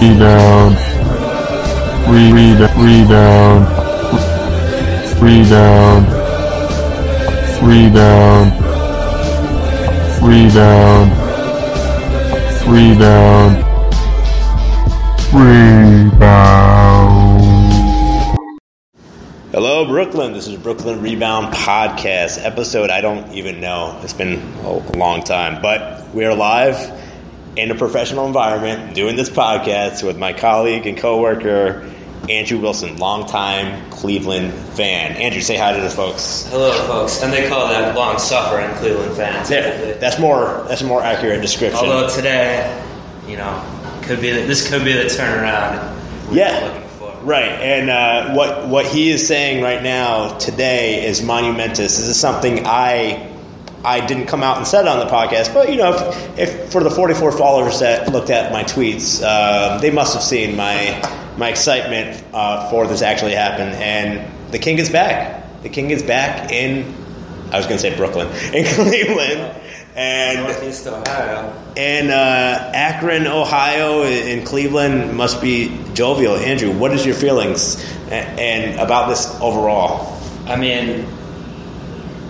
rebound, re- re- rebound, rebound, rebound, rebound, rebound, rebound. Hello, Brooklyn. This is Brooklyn Rebound Podcast episode. I don't even know. It's been a long time, but we are live in a professional environment doing this podcast with my colleague and coworker Andrew Wilson, longtime Cleveland fan. Andrew, say hi to the folks. Hello, folks. And they call that long suffering Cleveland fans. Yeah, that's more. That's a more accurate description. Although today, you know, could be this could be the turnaround. we're Yeah. Right, and uh, what what he is saying right now today is monumentous. This is something I I didn't come out and said it on the podcast, but you know, if, if for the 44 followers that looked at my tweets, uh, they must have seen my my excitement uh, for this actually happen. And the king is back. The king is back in I was going to say Brooklyn in Cleveland. And Northeast Ohio. and uh, Akron, Ohio, and Cleveland must be jovial. Andrew, what is your feelings and, and about this overall? I mean,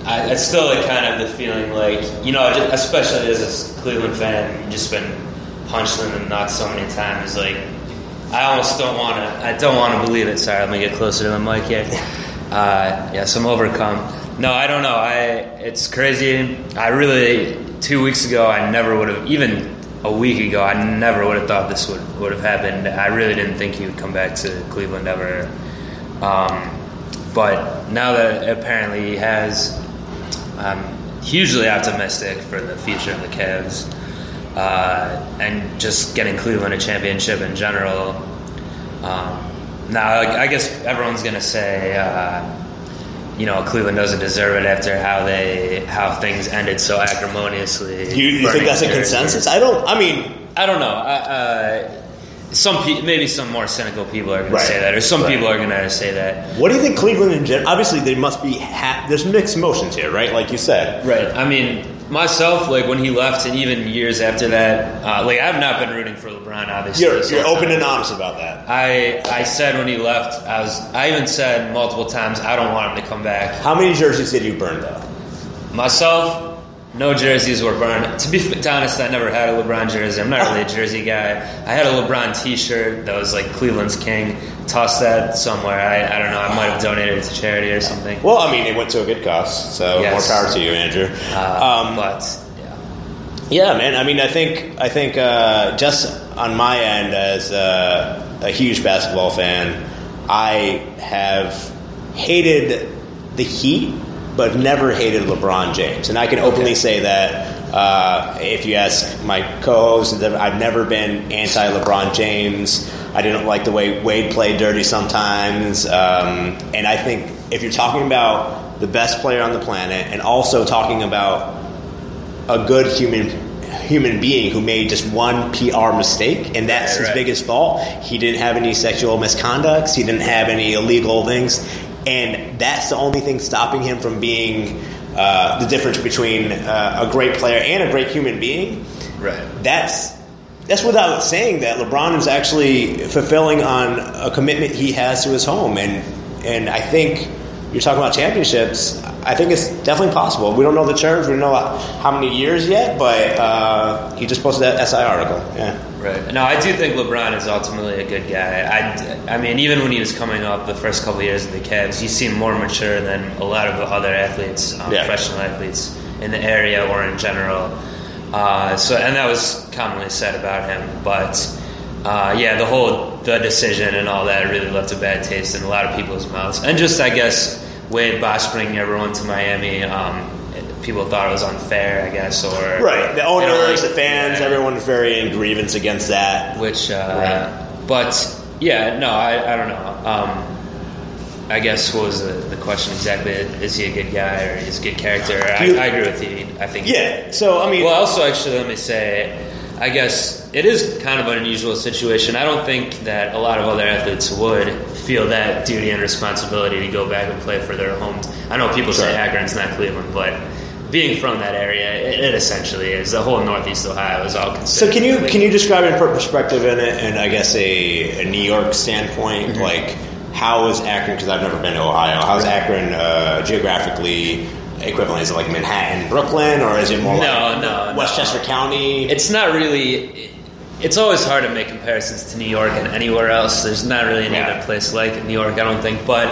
I, it's still like kind of the feeling like you know, especially as a Cleveland fan, you've just been punched in the nuts so many times. Like, I almost don't want to. I don't want to believe it. Sorry, let me get closer to the mic here. Uh, yes, I'm overcome. No, I don't know. I it's crazy. I really two weeks ago, I never would have even a week ago, I never would have thought this would would have happened. I really didn't think he would come back to Cleveland ever. Um, but now that apparently he has, I'm hugely optimistic for the future of the Cavs uh, and just getting Cleveland a championship in general. Um, now, I guess everyone's gonna say, uh, you know, Cleveland doesn't deserve it after how they how things ended so acrimoniously. You, you think that's a consensus? I don't. I mean, I don't know. I, uh, some pe- maybe some more cynical people are going Right. to say that, or some Right. people are going to say that. what do you think Cleveland in general? Obviously, there must be ha- there's mixed emotions here, right? Like you said. Right. I mean, myself, like when he left, and even years after that, uh, like I've not been rooting for LeBron. Obviously, You're, you're open and honest about that. I I said when he left, I was I even said multiple times I don't want him to come back. How many jerseys did you burn though? Myself, no jerseys were burned. To be honest, I never had a LeBron jersey. I'm not really a jersey guy. I had a LeBron T-shirt that was like Cleveland's King. Tossed that somewhere. I, I don't know. I might have donated it to charity or something. Well, I mean, it went to a good cause, so Yes. more power to you, Andrew. Uh, um, but yeah. Yeah, man. I mean, I think I think uh, just on my end as uh, a huge basketball fan, I have hated the Heat, but never hated LeBron James, and I can openly Okay. say that. Uh, if you ask my co-hosts, I've never been anti-LeBron James. I didn't like the way Wade played dirty sometimes, um, and I think if you're talking about the best player on the planet, and also talking about a good human human being who made just one PR mistake, and that's Right, his right. biggest fault. He didn't have any sexual misconducts. He didn't have any illegal things, and that's the only thing stopping him from being uh, the difference between uh, a great player and a great human being. Right. That's that's without saying that LeBron is actually fulfilling on a commitment he has to his home, and and I think you're talking about championships. I think it's definitely possible. We don't know the terms. We don't know how many years yet, but uh, he just posted that SI article. Yeah. Right. No, I do think LeBron is ultimately a good guy. I, I mean, even when he was coming up the first couple of years of the Cavs, he seemed more mature than a lot of the other athletes, um, Yeah. professional athletes in the area or in general. Uh, so, and that was commonly said about him. But uh, yeah, the whole the decision and all that really left a bad taste in a lot of people's mouths. And just, I guess, Wade Bosh bringing everyone to Miami. Um, people thought it was unfair, I guess, or Right. The owners, like- the fans, yeah everyone was very in grievance against that. which uh, Right. but yeah no I, I don't know um, I guess what was the, the question exactly is he a good guy or is he a good character I, I agree with you I think Yeah. So I mean, well also actually let me say I guess it is kind of an unusual situation I don't think that a lot of other athletes would feel that duty and responsibility to go back and play for their home I know people say Akron's not Cleveland but being from that area, it, it essentially is. The whole Northeast Ohio is all considered. So can you can you describe it and put perspective in it, and I guess a, a New York standpoint, Mm-hmm. like how is Akron? Because I've never been to Ohio. How's Akron uh, geographically equivalent? Is it like Manhattan, Brooklyn, or is it more No, like no, no. Westchester County? It's not really. It's always hard to make comparisons to New York and anywhere else. There's not really any Yeah. other place like New York, I don't think. But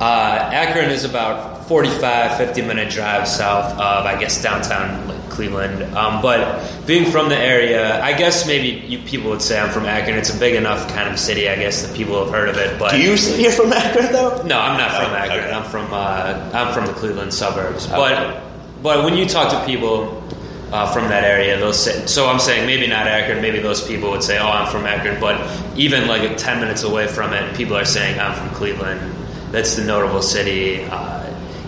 uh, Akron is about 45, 50 minute drive south of, I guess, downtown Cleveland. Um, but being from the area, I guess maybe you people would say I'm from Akron. It's a big enough kind of city, I guess, that people have heard of it. But Do you say you're from Akron though? no, I'm not from Akron. okay. I'm from uh, I'm from the Cleveland suburbs. Okay. But but when you talk to people uh, from that area, they'll say. So I'm saying maybe not Akron. Maybe those people would say, "Oh, I'm from Akron." But even like ten minutes away from it, people are saying, "I'm from Cleveland." That's the notable city. Uh,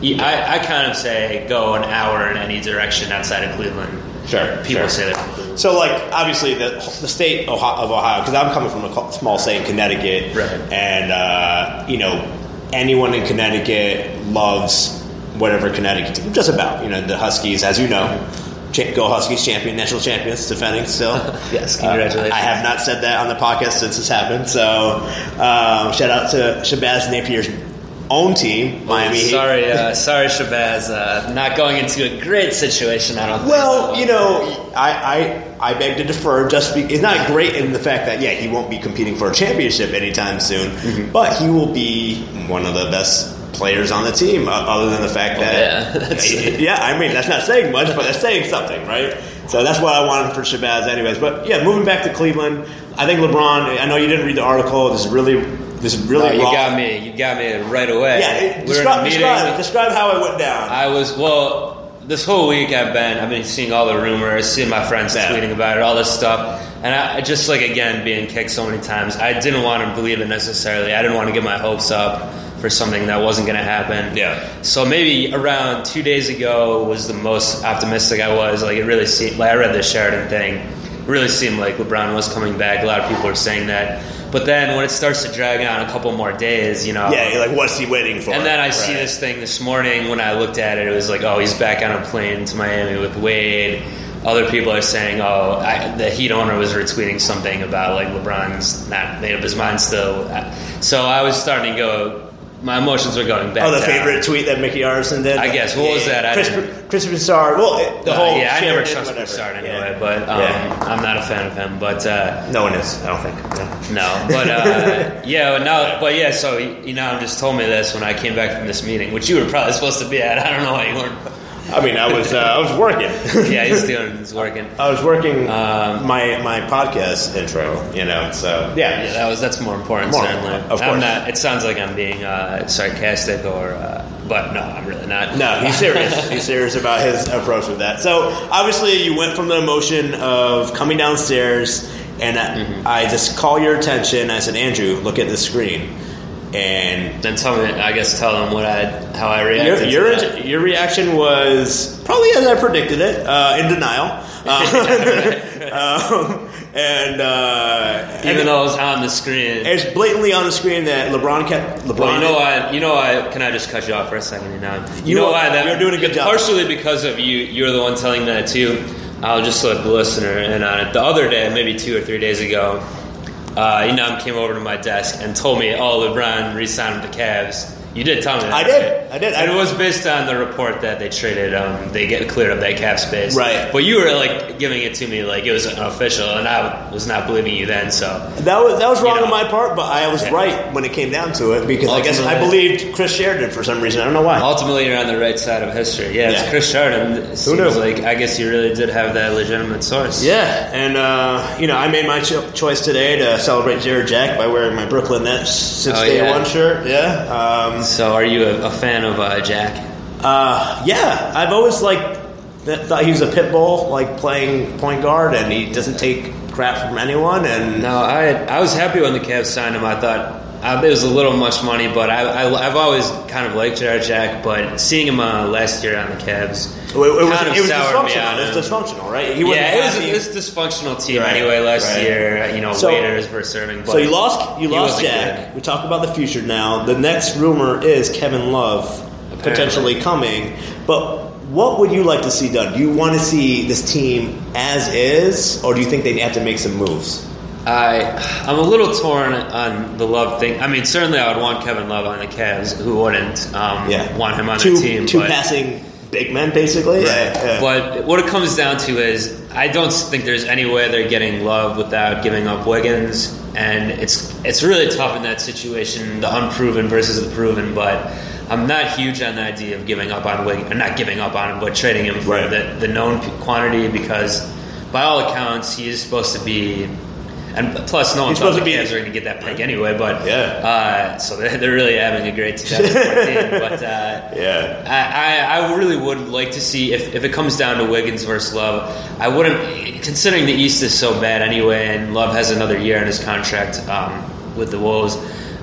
I, I kind of say go an hour in any direction outside of Cleveland. Sure, People sure. say Cleveland. So, like, obviously, the the state of Ohio- because I'm coming from a small state in Connecticut, Right. and uh, you know, anyone in Connecticut loves whatever Connecticut, just about. You know, the Huskies, as you know, go Huskies, champion, national champions, defending still. Yes, Uh, congratulations. I have not said that on the podcast since this happened. So, um, shout out to Shabazz Napier's own team, Miami. Heat. Sorry, uh, sorry, Shabazz. Uh, not going into a great situation. I don't. Well, you know, I, I I beg to defer. Just be, it's not great in the fact that yeah, he won't be competing for a championship anytime soon, Mm-hmm. but he will be one of the best players on the team. uh, Other than the fact that yeah, yeah, I mean that's not saying much, but that's saying something, right? So that's what I wanted for Shabazz, anyways. But yeah, moving back to Cleveland, I think LeBron. I know you didn't read the article. This is really this is really Oh, you got me. You got me right away. Yeah, it- we were in a describe, describe describe how it went down. I was well. This whole week, I've been I've been seeing all the rumors, seeing my friends Yeah. tweeting about it, all this stuff, and I I just like again being kicked so many times. I didn't want to believe it necessarily. I didn't want to get my hopes up for something that wasn't going to happen. Yeah. So maybe around two days ago was the most optimistic I was. Like it really seemed. Like I read the Sheridan thing. It really seemed like LeBron was coming back. A lot of people are saying that. But then when it starts to drag on a couple more days, you know, yeah, you're like what's he waiting for? and then I see this thing this morning when I looked at it. It was like, oh, he's back on a plane to Miami with Wade. Other people are saying, oh, I, the Heat owner was retweeting something about like LeBron's not made up his mind still. So I was starting to go. My emotions were going back. Oh, the down. favorite tweet that Mickey Arison did. I guess. What was that? I Chris, Chris Broussard. Well, the Uh, whole. yeah, I never trust whatever. Broussard anyway, Yeah. but um, Yeah. I'm not a fan of him. But uh, no one is. I don't think. No. No, but uh, yeah, no, but yeah. So you know, just told me this when I came back from this meeting, which you were probably supposed to be at. I don't know why you weren't. I mean, I was. Uh, I was working. Yeah, he's doing, he's working. I was working Um, my my podcast intro. You know, so yeah. Yeah, that was that's more important. More certainly, important, of I'm course. not. It sounds like I'm being uh, sarcastic, or uh, but no, I'm really not. No, he's serious. he's serious about his approach with that. So obviously, you went from the emotion of coming downstairs, and I, Mm-hmm. I just call your attention. I said, Andrew, look at the screen, and Then tell me. I guess tell them what I how I your reacted. your, to that. your reaction was probably as I predicted it, uh, in denial. Uh, um, and uh, even and though it was on the screen. it's blatantly on the screen that LeBron kept. LeBron, Well, you know why? You know why? Can I just cut you off for a second? You know, you, You know why that you're doing a good job. Partially because of you. You're the one telling me that too. I'll just let the listener in on it. The other day, maybe two or three days ago, uh, Inam came over to my desk and told me, "Oh, LeBron re-signed with the Cavs." You did tell me that. I did. right? I did. And it was based on the report that they traded. Um, they get cleared up that cap space. Right. But you were like giving it to me like it was official, and I was not believing you then. So That was that was wrong You on my part, but I was Yeah. right when it came down to it because I guess I believed Chris Sheridan for some reason. I don't know why. Ultimately, you're on the right side of history. Yeah, it's Chris Sheridan. It seems knew? like I guess you really did have that legitimate source. Yeah, and uh, you know, I made my cho- choice today to celebrate Jarrett Jack by wearing my Brooklyn Nets since Oh, day yeah. one shirt. Yeah, um, So, are you a, a fan of uh, Jack? uh, yeah. I've always like thought he was a pit bull, like playing point guard, and he doesn't take crap from anyone. And No, I I was happy when the Cavs signed him. I thought uh, it was a little much money, but I, I I've always kind of liked Jarrett Jack. But seeing him uh, last year on the Cavs, it, it was, kind of it was dysfunctional. was dysfunctional, right? Yeah, it was happy. a this dysfunctional team Right, anyway last right. year. You know, So- waiters were serving. But So you lost you lost Jack. good. We talk about the future now. The next rumor is Kevin Love potentially coming. But what would you like to see done? Do you want to see this team as is, or do you think they have to make some moves? I I'm a little torn on the Love thing. I mean, certainly I would want Kevin Love on the Cavs. Who wouldn't um, Yeah, want him on two, the team? Two but- passing big men, basically. Yeah, yeah. But what it comes down to is, I don't think there's any way they're getting love without giving up Wiggins, and it's it's really tough in that situation, the unproven versus the proven. But I'm not huge on the idea of giving up on Wiggins, or not giving up on him, but trading him for Right. the, the known quantity because, by all accounts, he is supposed to be. And plus, no one He's thought supposed to be- Cavs were going to get that pick anyway. But Yeah. uh, so they're, they're really having a great 2014. but uh, Yeah. I, I, I really would like to see if, if it comes down to Wiggins versus Love. I wouldn't, considering the East is so bad anyway, and Love has another year in his contract um, with the Wolves.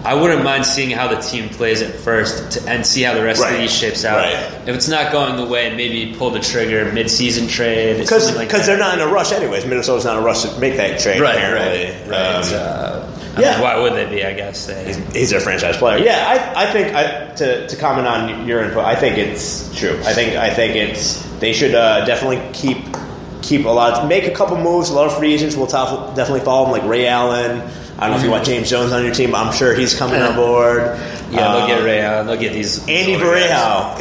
I wouldn't mind seeing how the team plays at first to, and see how the rest Right. of these shapes out. Right. If it's not going the way, maybe pull the trigger mid-season trade. Because like they're not in a rush, anyways. Minnesota's not in a rush to make that trade. right, apparently. right, right. Um, uh, yeah. mean, why would they be? I guess they. He's a franchise player. Yeah, I, I think I, to, to comment on your input, I think it's true. I think I think it's they should uh, definitely keep keep a lot, of, make a couple moves. A lot of free agents will top, definitely follow them, like Ray Allen. I don't know if you want James Jones on your team. but I'm sure he's coming on board. Yeah, they'll Um, get Ray. Uh, they'll get these. Andy older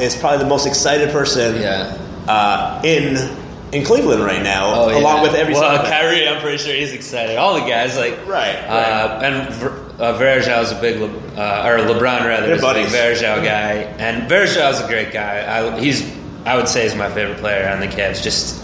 is probably the most excited person Yeah. uh, in in Cleveland right now, Oh, yeah. along with every well. Kyrie, I'm pretty sure he's excited. All the guys like Right, uh, and Ver- uh, Varejao a big, Le- uh, or LeBron rather, is a big. Varejao guy, and Varejao is a great guy. I, he's, I would say, is my favorite player on the Cavs. Just,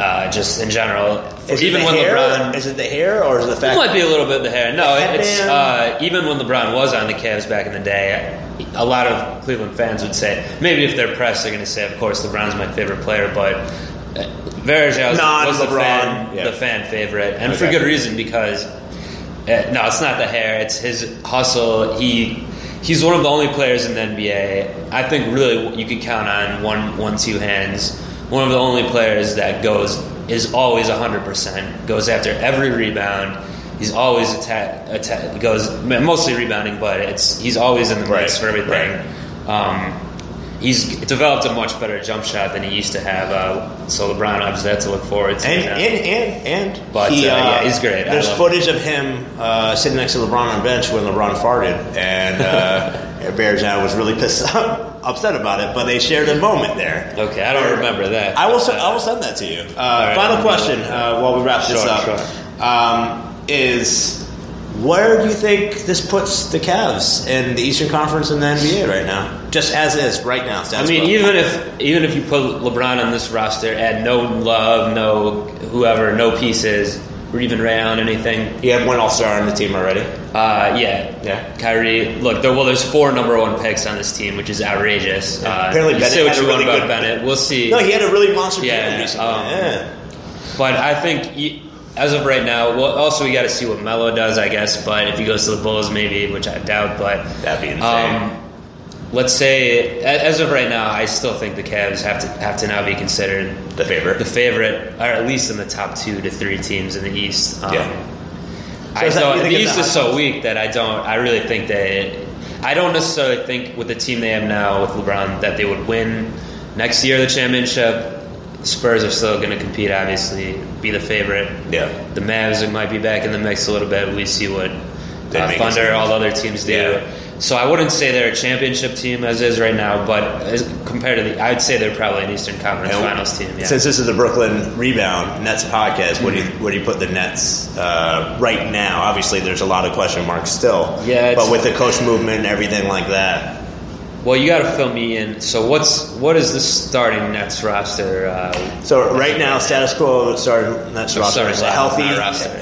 uh, just in general, Is it even the when hair? LeBron. is it the hair or is it the It fact? might be a little bit the hair. No, The it's uh, even when LeBron was on the Cavs back in the day. A lot of Cleveland fans would say maybe if they're pressed, they're going to say, "Of course, LeBron's my favorite player," but uh, Varejao was the fan, yeah. the fan favorite, and for good reason because uh, no, it's not the hair; it's his hustle. He he's one of the only players in the NBA. I think really you can count on one one two hands. One of the only players that goes is always hundred percent. Goes after every rebound. He's always attack, attack goes mostly rebounding, but it's he's always in the mix Right, for everything. Um, he's developed a much better jump shot than he used to have. Uh, so LeBron obviously had to look forward to. And, and and and But, uh, yeah, he's great. There's footage of him uh, sitting next to LeBron on bench when LeBron farted, and uh, Varejao was really pissed upset about it. But they shared a moment there. okay, I don't remember that. I will. I will send that to you. Uh, right. final question uh, while we wrap this up sure. Um, is where do you think this puts the Cavs in the Eastern Conference and the NBA right now? Just as is right now. I mean, quo. even if even if you put LeBron on this roster, add no love, no whoever, no pieces, or even Ray Allen, anything. you have one All Star on the team already. Uh, yeah, Yeah. Kyrie, look, there, well, there's four number one picks on this team, which is outrageous. Uh, Apparently Bennett say what had a you really want about good- Bennett. We'll see. No, he had a really monster Yeah, recently. um, yeah. But I think as of right now, well, also we got to see what Melo does, I guess. But if he goes to the Bulls, maybe, which I doubt. But That'd be insane. Um, let's say, as of right now, I still think the Cavs have to have to now be considered The favorite. the favorite, or at least in the top two to three teams in the East. Um, Yeah. So that- don't, the East is so weak that I don't. I really think they. I don't necessarily think with the team they have now with LeBron that they would win next year the championship. Spurs are still going to compete, obviously, be the favorite. Yeah. The Mavs might be back in the mix a little bit. We see what uh, Thunder, all the other teams do. Yeah. So I wouldn't say they're a championship team as is right now, but as compared to the, I'd say they're probably an Eastern Conference And Finals team. Yeah. Since this is the Brooklyn Rebound Nets podcast, what do you Mm-hmm. where do you put the Nets uh, right now? Obviously, there's a lot of question marks still. Yeah, but with the coach movement and everything like that, Well, you got to fill me in. So what's what is the starting Nets roster? Uh, so right now status quo starting Nets roster sorry, is a healthy,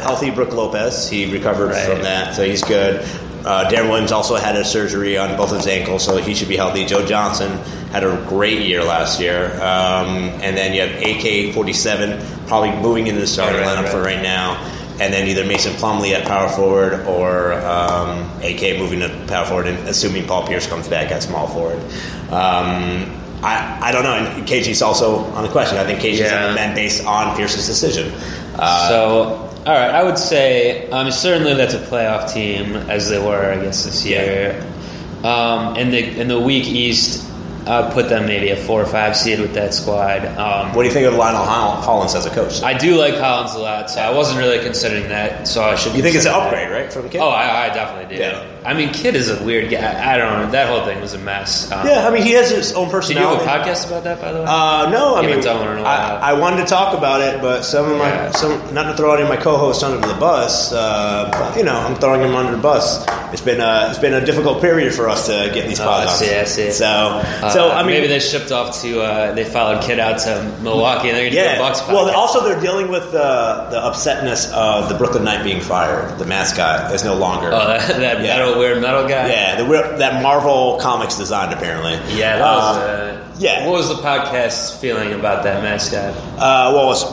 healthy Brook Lopez. He recovered Right. from that, so he's good. Uh, Deron Williams also had a surgery on both of his ankles, so he should be healthy. Joe Johnson had a great year last year, um, and then you have AK-47 probably moving into the starting right, lineup right. for right now. And then either Mason Plumlee at power forward or um, AK moving to power forward, and assuming Paul Pierce comes back at small forward. Um, I, I don't know. And KG's also on the question. I think KG's Yeah. on the men based on Pierce's decision. Uh, so all right, I would say um, certainly that's a playoff team as they were, I guess, this year. Um, in the in the weak East, I'd put them maybe a four or five seed with that squad. Um, What do you think of Lionel Hollins as a coach? I do like Hollins a lot, so I wasn't really considering that. So I should. you think it's an that. upgrade, right, from Kidd? Oh, I, I definitely do. Yeah. I mean, Kidd is a weird guy. I don't know. That whole thing was a mess. Um, yeah. I mean, he has his own Did you have a podcast about that, by the way? Uh, no, I You mean, haven't done one in a I. I wanted to talk about it, but some of my, Yeah. some, not to throw any of my co-hosts under the bus, uh, but you know, I'm throwing them under the bus. It's been a, it's been a difficult period for us to get these Oh, pods I on. see, I see. So, Uh, so I mean, maybe they shipped off to. Uh, they followed Kidd out to Milwaukee, and they're going to yeah. a Bucks podcast. Well, also they're dealing with the the upsetness of the Brooklyn Knight being fired. The mascot is no longer. oh, that, that Yeah. metal weird metal guy. yeah, the, that Marvel Comics design apparently. Yeah, that was. Uh, Uh, yeah. What was the podcast feeling about that mascot? Uh, well, it's,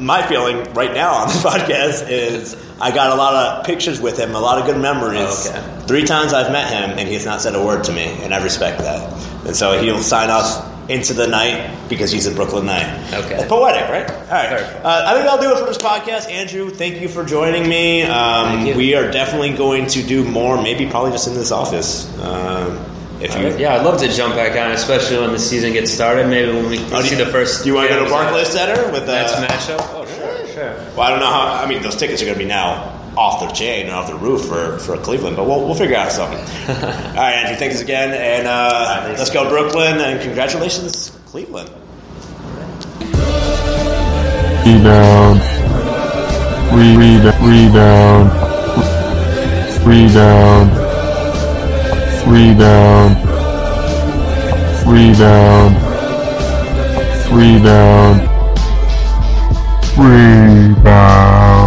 my feeling right now on the podcast is I got a lot of pictures with him, a lot of good memories. Oh, okay. Three times I've met him, and he has not said a word to me, and I respect that. And so he'll sign off into the night because he's a Brooklyn Knight. Okay. It's poetic, right? All right. Uh, I think I'll do it for this podcast. Andrew, thank you for joining me. Um, you. We are definitely going to do more, maybe probably just in this office. Um, if you, Yeah, I'd love to jump back on, especially when the season gets started. Maybe when we Oh, do see you- the first. Do you want to go to. Barclays Center with uh, Next matchup? Oh, sure, sure. Well, I don't know how. I mean, those tickets are going to be now off the chain and off the roof for, for Cleveland, but we'll, we'll figure out something. All right, Andrew, thanks again, and uh, thanks. let's go Brooklyn, and congratulations, Cleveland. Rebound. Re- re- rebound. Rebound. Rebound. Rebound. Rebound. Rebound.